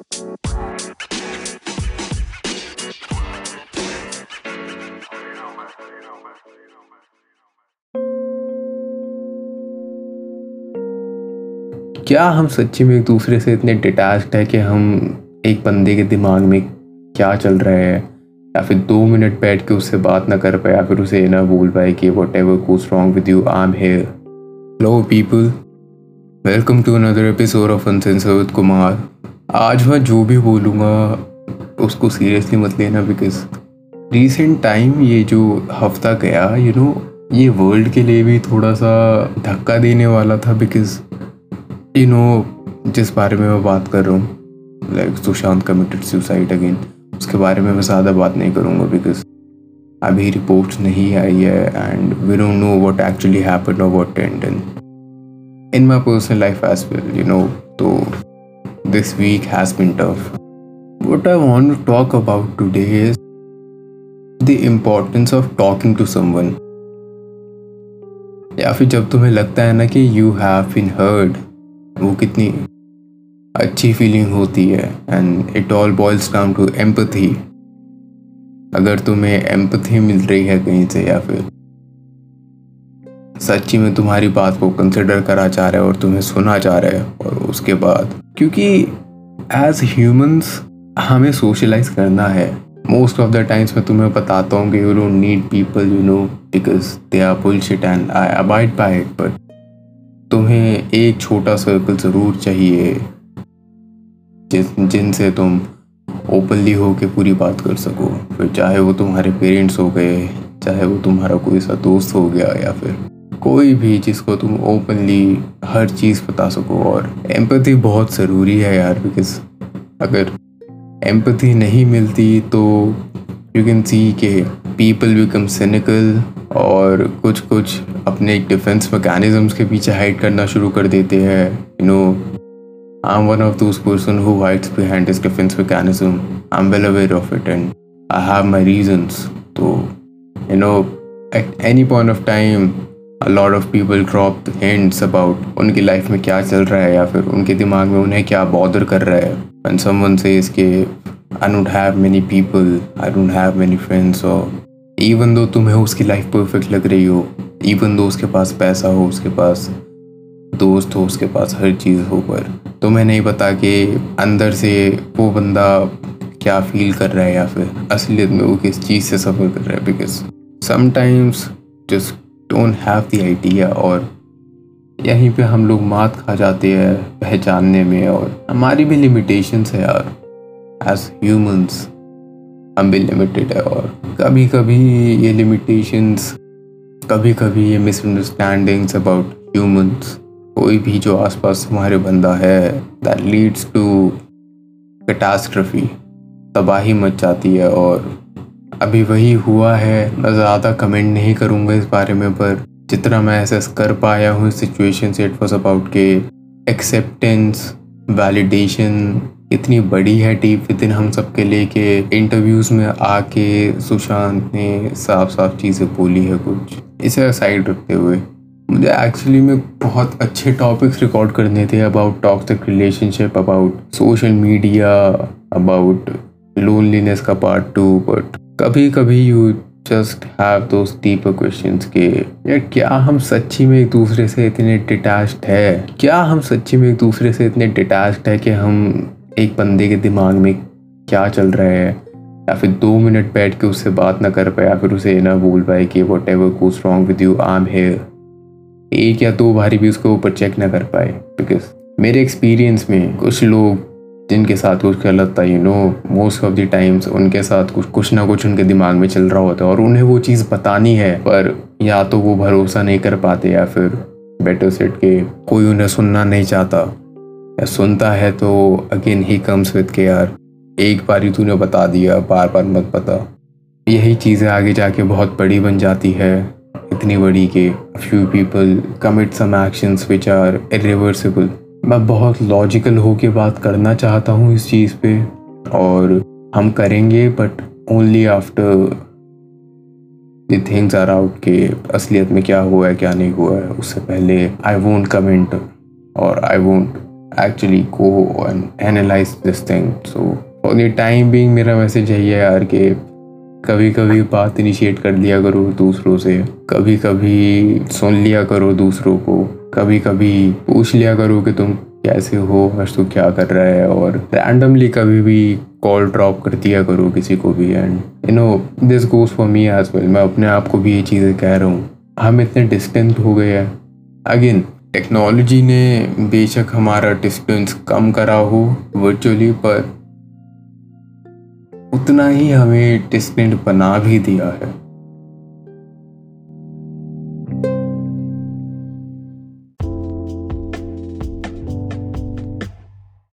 क्या हम सच्ची में एक दूसरे से इतने डिटैच्ड है कि हम एक बंदे के दिमाग में क्या चल रहा है? या फिर दो मिनट बैठ के उससे बात ना कर पाए, या फिर उसे ना बोल पाए कि whatever goes wrong with you I am here hello people welcome to another episode of uncensored with Kumar आज मैं जो भी बोलूँगा उसको सीरियसली मत लेना बिकॉज़ रिसेंट टाइम ये जो हफ़्ता गया यू you नो know, ये वर्ल्ड के लिए भी थोड़ा सा धक्का देने वाला था बिकॉज़ यू नो जिस बारे में मैं बात कर रहा हूँ like Sushant committed suicide again उसके बारे में मैं ज़्यादा बात नहीं करूँगा बिकॉज़ अभी रिपोर्ट नहीं आई है and we don't know what actually happened और what and in my personal life as well you know तो this week has been tough what I want to talk about today is the importance of talking to someone या फिर जब तुम्हें लगता है ना कि यू हैव बीन हर्ड वो कितनी अच्छी फीलिंग होती है and it all boils down to empathy अगर तुम्हें एम्पथी मिल रही है कहीं से या फिर सच्ची में तुम्हारी बात को कंसिडर करा जा रहा है और तुम्हें सुना जा रहे और उसके बाद। क्योंकि एज ह्यूमंस हमें सोशलाइज करना है। मोस्ट ऑफ़ द टाइम्स मैं तुम्हें बताता हूँ कि you don't need people you know because they are bullshit and I abide by it but तुम्हें एक छोटा सर्कल ज़रूर चाहिए, जिस, जिनसे तुम ओपनली हो के पूरी बात कर सको। फिर चाहे वो तुम्हारे पेरेंट्स हो गए, चाहे वो तुम्हारा कोई सा दोस्त हो गया या फिर कोई भी जिसको तुम ओपनली हर चीज़ बता सको और एम्पथी बहुत ज़रूरी है यार बिकॉज़ अगर एम्पथी नहीं मिलती तो यू कैन सी के पीपल बिकम सिनिकल और कुछ कुछ अपने डिफेंस मैकेनिज्म्स के पीछे हाइड करना शुरू कर देते हैं you know I am one of those person who hides behind this defence mechanism I am well aware of it and I have my reasons तो you know at any point of time a lot of people drop hints about उनकी life में क्या चल रहा है या फिर उनके दिमाग में उन्हें क्या बॉदर कर रहा है। When someone says कि, I don't have many people, I don't have many friends, or even though तुम्हें उसकी लाइफ परफेक्ट लग रही हो इवन दो उसके पास पैसा हो, उसके पास दोस्त हो, उसके पास हर चीज़ हो, पर तुम्हें नहीं पता कि अंदर से वो बंदा क्या फील कर रहा है या फिर असलियत में वो किस चीज़ से सफ़र कर रहा है। Because sometimes just don't have the idea और यहीं पे हम लोग मात खा जाते हैं पहचानने में और हमारी भी लिमिटेशंस है यार। एज ह्यूमंस हम भी लिमिटेड है और कभी कभी ये लिमिटेशंस कभी कभी ये मिसअंडरस्टैंडिंग्स अबाउट ह्यूमंस कोई भी जो आसपास हमारे बंदा है दैट लीड्स टू कैटास्ट्रफी तबाही मच जाती है और अभी वही हुआ है। मैं ज़्यादा कमेंट नहीं करूँगा इस बारे में, पर जितना मैं एसेस कर पाया हूँ सिचुएशन से इट वॉज़ अबाउट के एक्सेप्टेंस वैलिडेशन इतनी बड़ी है डीप विद इन हम सब के लिए कि इंटरव्यूज़ में आके सुशांत ने साफ़ साफ़ चीज़ें बोली है कुछ। इसे साइड रखते हुए, मुझे एक्चुअली में बहुत अच्छे टॉपिक्स रिकॉर्ड करने थे about toxic relationship about social media about loneliness का पार्ट टू बट कभी कभी you just have those deeper questions के, यार, क्या हम सच्ची में एक दूसरे से इतने डिटैच्ड है? क्या हम सच्ची में एक दूसरे से इतने डिटैच्ड है कि हम एक बंदे के दिमाग में क्या चल रहा है? या फिर दो मिनट बैठ के उससे बात ना कर पाए या फिर उसे ना बोल पाए कि whatever goes wrong with you am here एक या दो बारी भी उसके ऊपर चेक ना कर पाए बिकॉज़ मेरे एक्सपीरियंस में कुछ लोग जिनके साथ कुछ गलत था you know most of the times उनके साथ कुछ कुछ ना कुछ उनके दिमाग में चल रहा होता है और उन्हें वो चीज़ बतानी है। पर या तो वो भरोसा नहीं कर पाते या फिर बेटर सेट के कोई उन्हें सुनना नहीं चाहता। या सुनता है तो अगेन ही कम्स विद के यार, एक बार ही तूने बता दिया बार बार मत बता। यही चीज़ें आगे जाके बहुत बड़ी बन जाती है, इतनी बड़ी कि few people commit some actions which are irreversible मैं बहुत लॉजिकल हो के बात करना चाहता हूँ इस चीज़ पे, और हम करेंगे but only after the things are out के असलियत में क्या हुआ है, क्या नहीं हुआ है, उससे पहले आई वोंट कमेंट और I won't actually go and analyse this thing so for time being मेरा मैसेज यही है यार कि कभी कभी बात इनिशिएट कर लिया करो दूसरों से कभी कभी सुन लिया करो दूसरों को। कभी कभी पूछ लिया करो कि तुम कैसे हो, आज तू क्या कर रहा है? और रैंडमली कभी भी कॉल ड्रॉप कर दिया करो किसी को भी। And you know this goes for me as well मैं अपने आप को भी ये चीज़ें कह रहा हूँ। हम इतने डिस्टेंट हो गए हैं। अगेन टेक्नोलॉजी ने बेशक हमारा डिस्टेंस कम करा हो वर्चुअली पर उतना ही हमें डिस्टेंट बना भी दिया है।